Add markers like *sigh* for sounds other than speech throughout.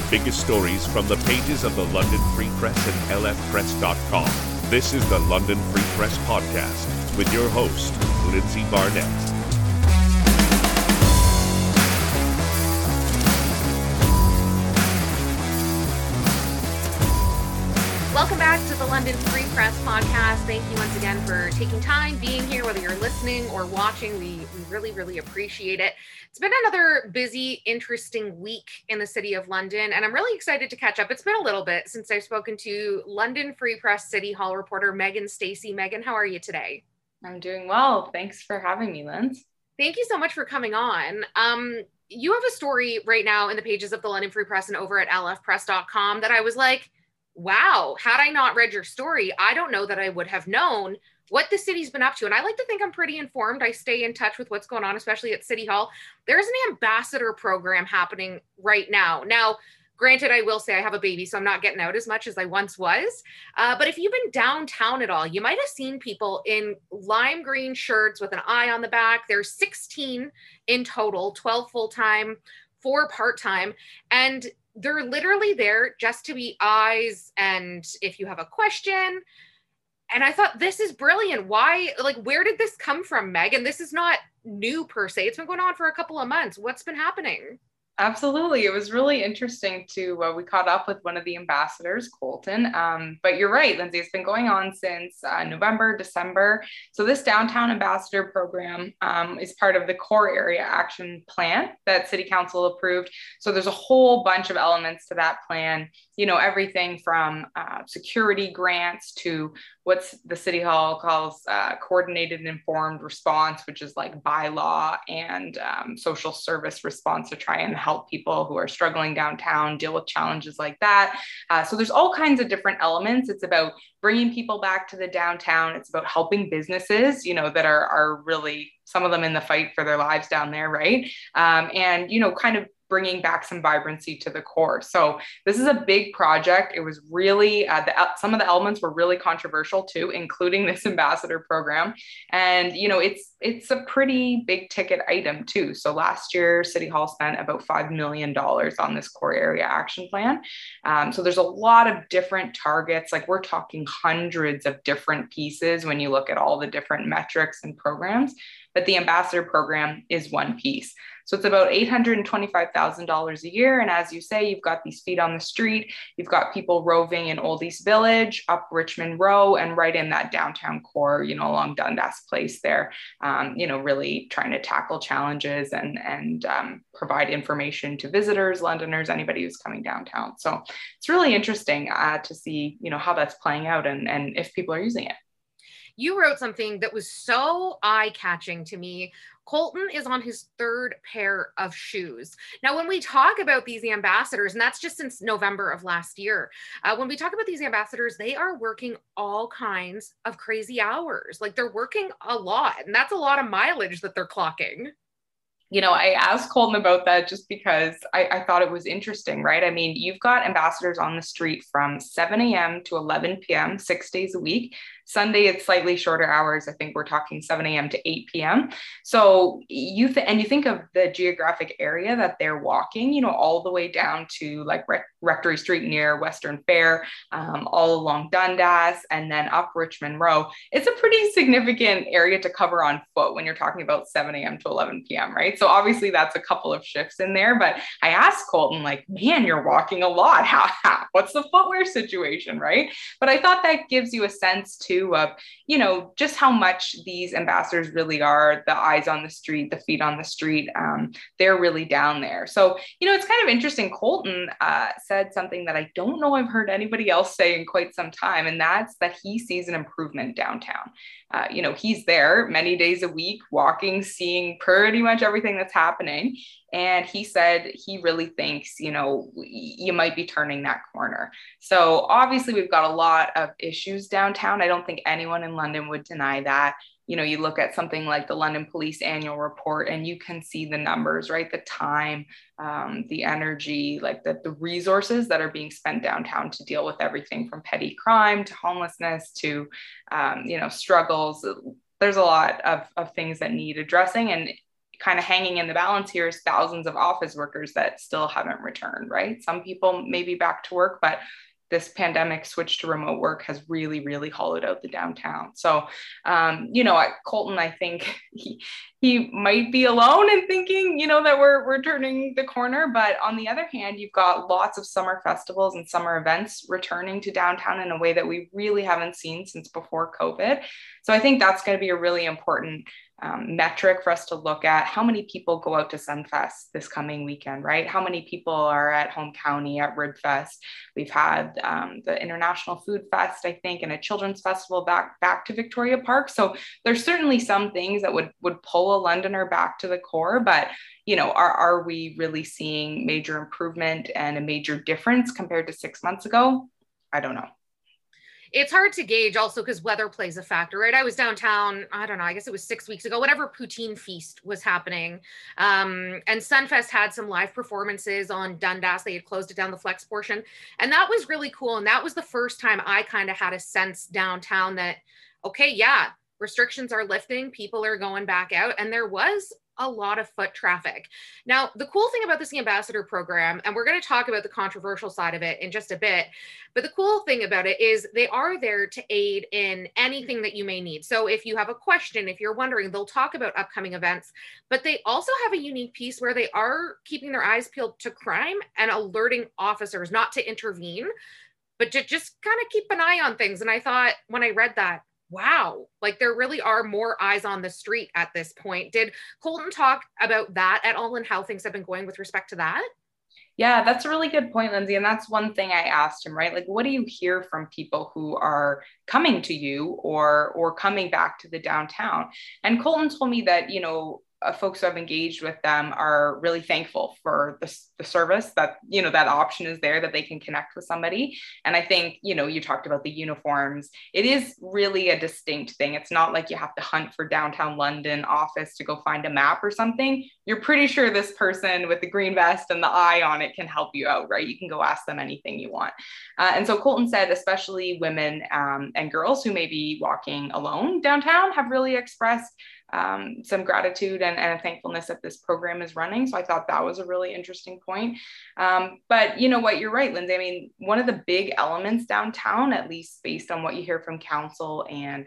the biggest stories from the pages of the London Free Press and lfpress.com. This is the London Free Press Podcast with your host, Lindsay Barnett. Welcome back to the London Free Press podcast. Thank you once again for taking time, being here, whether you're listening or watching. We, we really, really appreciate it. It's been another busy, interesting week in the city of London, and I'm really excited to catch up. It's been a little bit since I've spoken to London Free Press City Hall reporter Megan Stacey. Megan, how are you today? I'm doing well. Thanks for having me, Linz. Thank you so much for coming on. Um, you have a story right now in the pages of the London Free Press and over at lfpress.com that I was like, wow, had I not read your story, I don't know that I would have known what the city's been up to. And I like to think I'm pretty informed. I stay in touch with what's going on, especially at City Hall. There's an ambassador program happening right now. Now, granted, I will say I have a baby, so I'm not getting out as much as I once was. Uh, but if you've been downtown at all, you might have seen people in lime green shirts with an eye on the back. There's 16 in total, 12 full time, four part time. And they're literally there just to be eyes and if you have a question. And i thought this is brilliant. Why like where did this come from megan? This is not new per se. It's been going on for a couple of months. What's been happening Absolutely. It was really interesting to, uh, we caught up with one of the ambassadors, Colton. Um, but you're right, Lindsay, it's been going on since uh, November, December. So, this downtown ambassador program um, is part of the core area action plan that City Council approved. So, there's a whole bunch of elements to that plan, you know, everything from uh, security grants to what's the City Hall calls uh, coordinated and informed response, which is like bylaw and um, social service response to try and help people who are struggling downtown deal with challenges like that. Uh, so there's all kinds of different elements. It's about bringing people back to the downtown. It's about helping businesses, you know, that are are really some of them in the fight for their lives down there, right? Um, and you know, kind of bringing back some vibrancy to the core. So this is a big project. It was really uh, the, some of the elements were really controversial too, including *laughs* this ambassador program. And you know, it's it's a pretty big ticket item too. So last year, City Hall spent about five million dollars on this core area action plan. Um, so there's a lot of different targets. Like we're talking hundreds of different pieces when you look at all the different metrics and programs. But the ambassador program is one piece. So it's about $825,000 a year. And as you say, you've got these feet on the street, you've got people roving in Old East Village, up Richmond Row, and right in that downtown core, you know, along Dundas Place there, um, you know, really trying to tackle challenges and, and um, provide information to visitors, Londoners, anybody who's coming downtown. So it's really interesting uh, to see, you know, how that's playing out and, and if people are using it you wrote something that was so eye catching to me. Colton is on his third pair of shoes. Now, when we talk about these ambassadors, and that's just since November of last year, uh, when we talk about these ambassadors, they are working all kinds of crazy hours. Like they're working a lot, and that's a lot of mileage that they're clocking you know, I asked Colton about that just because I, I, thought it was interesting, right? I mean, you've got ambassadors on the street from 7 a.m. to 11 p.m., six days a week. Sunday, it's slightly shorter hours. I think we're talking 7 a.m. to 8 p.m. So you th- and you think of the geographic area that they're walking, you know, all the way down to like Re- Rectory Street near Western Fair, um, all along Dundas, and then up Richmond Row. It's a pretty significant area to cover on foot when you're talking about 7 a.m. to 11 p.m. Right. So obviously that's a couple of shifts in there. But I asked Colton, like, man, you're walking a lot. How, how what's the footwear situation, right? But I thought that gives you a sense too too of you know just how much these ambassadors really are the eyes on the street the feet on the street um, they're really down there. So you know it's kind of interesting. Colton uh, said something that i don't know i've heard anybody else say in quite some time and that's that he sees an improvement downtown uh, you know he's there many days a week walking seeing pretty much everything that's happening and he said he really thinks, you know, you might be turning that corner. So obviously, we've got a lot of issues downtown. I don't think anyone in London would deny that. You know, you look at something like the London Police Annual Report, and you can see the numbers, right? The time, um, the energy, like the, the resources that are being spent downtown to deal with everything from petty crime to homelessness to, um, you know, struggles. There's a lot of, of things that need addressing. And kind of hanging in the balance here is thousands of office workers that still haven't returned, right? Some people may be back to work, but this pandemic switch to remote work has really, really hollowed out the downtown. So, um, you know, at Colton, I think *laughs* he, he might be alone in thinking, you know, that we're, we're turning the corner. But on the other hand, you've got lots of summer festivals and summer events returning to downtown in a way that we really haven't seen since before COVID. So I think that's going to be a really important um, metric for us to look at how many people go out to Sunfest this coming weekend, right? How many people are at Home County at Ribfest? We've had um, the International Food Fest, I think, and a children's festival back back to Victoria Park. So there's certainly some things that would would pull a Londoner back to the core, but you know, are are we really seeing major improvement and a major difference compared to six months ago? I don't know it's hard to gauge also because weather plays a factor, right? I was downtown, I don't know, I guess it was six weeks ago, whatever poutine feast was happening. Um, and Sunfest had some live performances on Dundas. They had closed it down the flex portion. And that was really cool. And that was the first time I kind of had a sense downtown that, okay, yeah, restrictions are lifting, people are going back out. And there was a lot of foot traffic. Now, the cool thing about this ambassador program, and we're going to talk about the controversial side of it in just a bit, but the cool thing about it is they are there to aid in anything that you may need. So if you have a question, if you're wondering, they'll talk about upcoming events, but they also have a unique piece where they are keeping their eyes peeled to crime and alerting officers not to intervene, but to just kind of keep an eye on things. And I thought when I read that, wow, like there really are more eyes on the street at this point. Did Colton talk about that at all and how things have been going with respect to that? Yeah, that's a really good point, Lindsay. And that's one thing I asked him, right? Like, what do you hear from people who are coming to you or or coming back to the downtown? And Colton told me that, you know, uh, folks who have engaged with them are really thankful for the, the service that you know that option is there that they can connect with somebody. And i think you know you talked about the uniforms. It is really a distinct thing. It's not like you have to hunt for downtown london office to go find a map or something. You're pretty sure this person with the green vest and the eye on it can help you out right? You can go ask them anything you want. Uh, and so colton said especially women um, and girls who may be walking alone downtown have really expressed um, some gratitude and, and, a thankfulness that this program is running. So I thought that was a really interesting point. Um, but you know what, you're right, Lindsay. I mean, one of the big elements downtown, at least based on what you hear from council and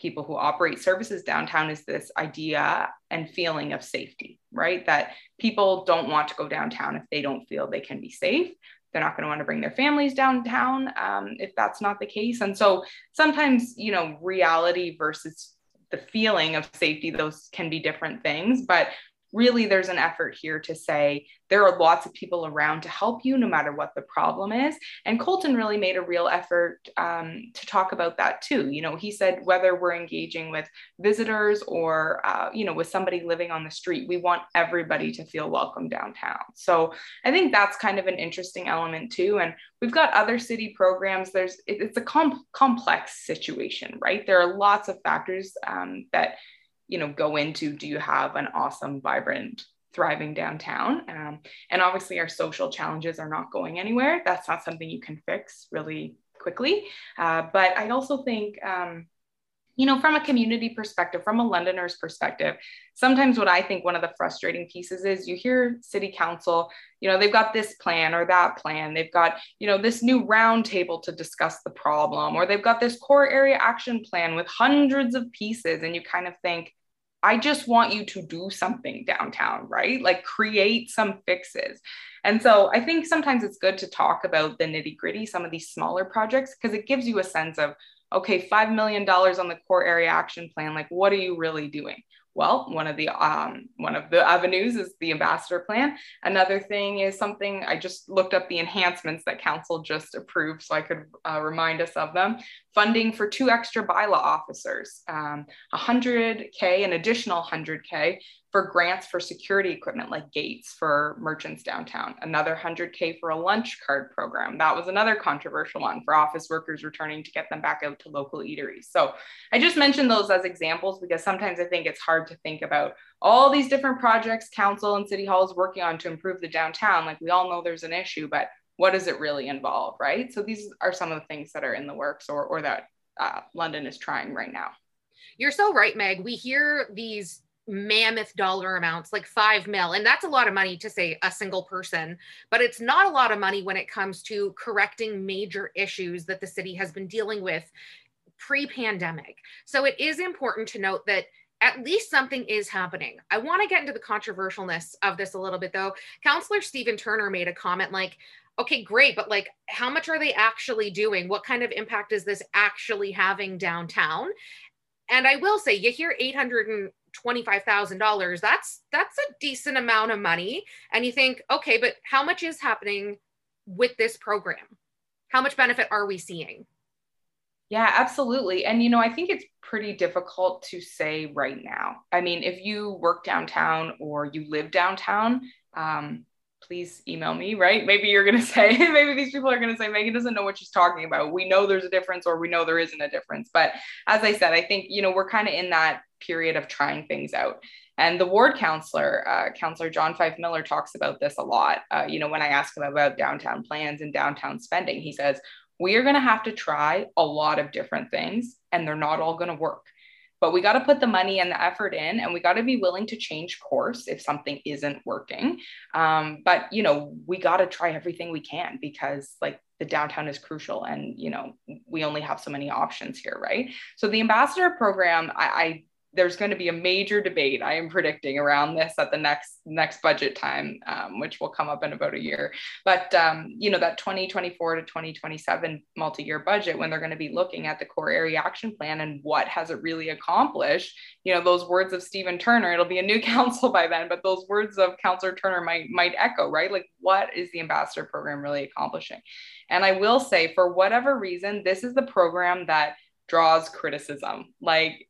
people who operate services downtown, is this idea and feeling of safety, right? That people don't want to go downtown if they don't feel they can be safe they're not going to want to bring their families downtown um, if that's not the case and so sometimes you know reality versus the feeling of safety, those can be different things. But really there's an effort here to say there are lots of people around to help you no matter what the problem is. And colton really made a real effort um, to talk about that too. You know he said whether we're engaging with visitors or uh, you know with somebody living on the street we want everybody to feel welcome downtown. So i think that's kind of an interesting element too. And we've got other city programs. There's it's a com- complex situation right? There are lots of factors um, that you know go into do you have an awesome vibrant thriving downtown? Um, and obviously our social challenges are not going anywhere. That's not something you can fix really quickly. Uh, but i also think um, you know, from a community perspective, from a Londoner's perspective, sometimes what I think one of the frustrating pieces is you hear city council, you know, they've got this plan or that plan. They've got, you know, this new roundtable to discuss the problem, or they've got this core area action plan with hundreds of pieces. And you kind of think, I just want you to do something downtown, right? Like create some fixes. And so I think sometimes it's good to talk about the nitty gritty, some of these smaller projects, because it gives you a sense of, okay, $5 million on the core area action plan. Like, what are you really doing? Well, one of the um, one of the avenues is the ambassador plan. Another thing is something I just looked up the enhancements that council just approved, so I could uh, remind us of them. Funding for two extra bylaw officers, um, 100k, an additional 100k for grants for security equipment like gates for merchants downtown, another 100K for a lunch card program. That was another controversial one for office workers returning to get them back out to local eateries. So I just mentioned those as examples because sometimes I think it's hard to think about all these different projects council and city hall is working on to improve the downtown. Like we all know there's an issue, but what does it really involve, right? So these are some of the things that are in the works or, or that uh, London is trying right now. You're so right, Meg. We hear these mammoth dollar amounts like 5 mil and that's a lot of money to say a single person but it's not a lot of money when it comes to correcting major issues that the city has been dealing with pre-pandemic so it is important to note that at least something is happening. I want to get into the controversialness of this a little bit though. Councillor Stephen Turner made a comment like, okay, great, but like, how much are they actually doing? What kind of impact is this actually having downtown? And I will say, you hear eight hundred and $25,000, that's that's a decent amount of money and you think, okay, but how much is happening with this program? How much benefit are we seeing? Yeah, absolutely. And you know, I think it's pretty difficult to say right now. I mean, if you work downtown or you live downtown, um, please email me, right? Maybe you're going *laughs* to say, maybe these people are going to say, Megan doesn't know what she's talking about. We know there's a difference or we know there isn't a difference. But as I said, I think, you know, we're kind of in that period of trying things out. And the ward councillor, uh, Councillor John Fyfe-Millar, talks about this a lot. Uh, you know, when I ask him about downtown plans and downtown spending, he says, we are going to have to try a lot of different things and they're not all going to work but we got to put the money and the effort in and we got to be willing to change course if something isn't working. Um, but you know we got to try everything we can because like the downtown is crucial and you know we only have so many options here right? So the ambassador program I, I there's going to be a major debate i am predicting around this at the next next budget time um, which will come up in about a year. But um, you know that 2024 to 2027 multi-year budget when they're going to be looking at the core area action plan and what has it really accomplished you know those words of stephen turner it'll be a new *laughs* council by then but those words of councillor turner might might echo right? Like what is the ambassador program really accomplishing? And i will say for whatever reason this is the program that draws criticism. Like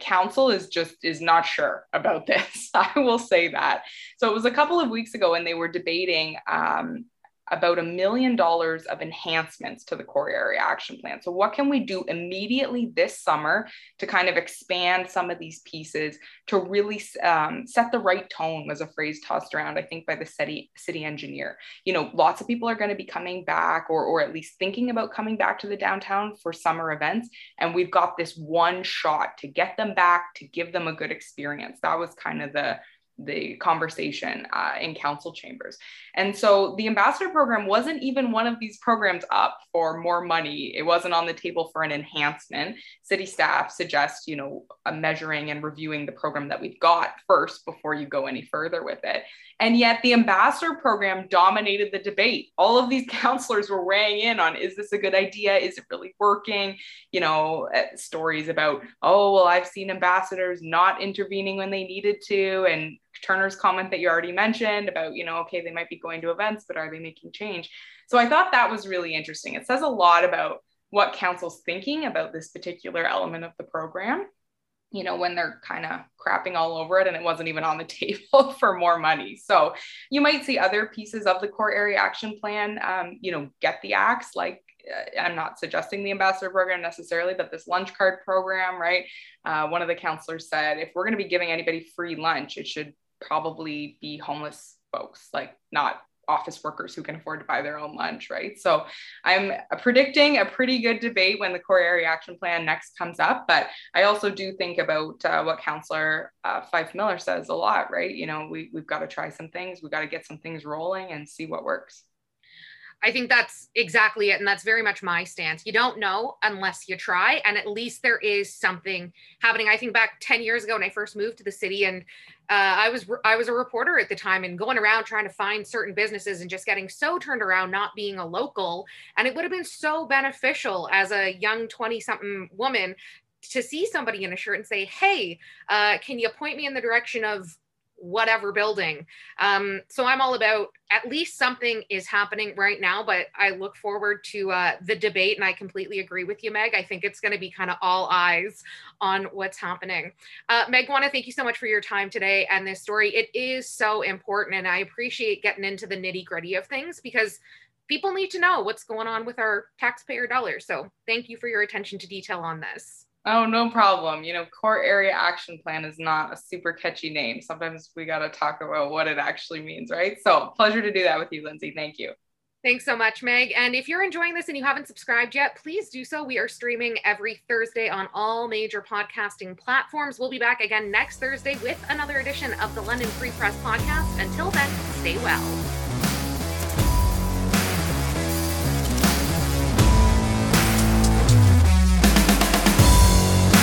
council is just is not sure about this. *laughs* I will say that. So it was a couple of weeks ago when they were debating um, about a million dollars of enhancements to the core area action plan. So, what can we do immediately this summer to kind of expand some of these pieces to really um, set the right tone? Was a phrase tossed around, I think, by the city city engineer. You know, lots of people are going to be coming back, or or at least thinking about coming back to the downtown for summer events, and we've got this one shot to get them back to give them a good experience. That was kind of the the conversation uh, in council chambers. And so the ambassador program wasn't even one of these programs up for more money. It wasn't on the table for an enhancement. City staff suggest, you know, measuring and reviewing the program that we've got first before you go any further with it. And yet the ambassador program dominated the debate. All of these *laughs* councillors were weighing in on is this a good idea? Is it really working? You know, uh, stories about, oh, well, I've seen ambassadors not intervening when they needed to. And Turner's comment that you already mentioned about, you know, okay, they might be going to events, but are they making change? So I thought that was really interesting. It says a lot about what council's thinking about this particular element of the program you know, when they're kind of crapping all over it and it wasn't even on the *laughs* table for more money. So you might see other pieces of the core area action plan, um, you know, get the axe. Like uh, I'm not suggesting the ambassador program necessarily, but this lunch card program, right? Uh, one of the councillors said if we're going to be giving anybody free lunch, it should probably be homeless folks, like not office workers who can afford to buy their own lunch, right? So I'm predicting a pretty good debate when the core area action plan next comes up. But I also do think about uh, what Councillor uh, Fyfe-Millar says a lot, right? You know, we, we've got to try some things, we've got to get some things rolling and see what works. I think that's exactly it. And that's very much my stance. You don't know unless you try. And at least there is something happening. I think back 10 years ago when I first moved to the city and uh, I was I was a reporter at the time and going around trying to find certain businesses and just getting so turned around not being a local. And it would have been so beneficial as a young 20 something woman to see somebody in a shirt and say, hey, uh, can you point me in the direction of whatever building. Um, so I'm all about at least something is happening right now, but I look forward to uh, the debate and I completely agree with you, Meg. I think it's going to be kind of all eyes on what's happening. Uh, Meg, want to thank you so much for your time today and this story. It is so important and I appreciate getting into the nitty gritty of things because people need to know what's going on with our taxpayer dollars. So thank you for your attention to detail on this. Oh, no problem. You know, core area action plan is not a super catchy name. Sometimes we got to talk about what it actually means, right? So, pleasure to do that with you, Lindsay. Thank you. Thanks so much, Meg. And if you're enjoying this and you haven't subscribed yet, please do so. We are streaming every Thursday on all major podcasting platforms. We'll be back again next Thursday with another edition of the London Free Press podcast. Until then, stay well.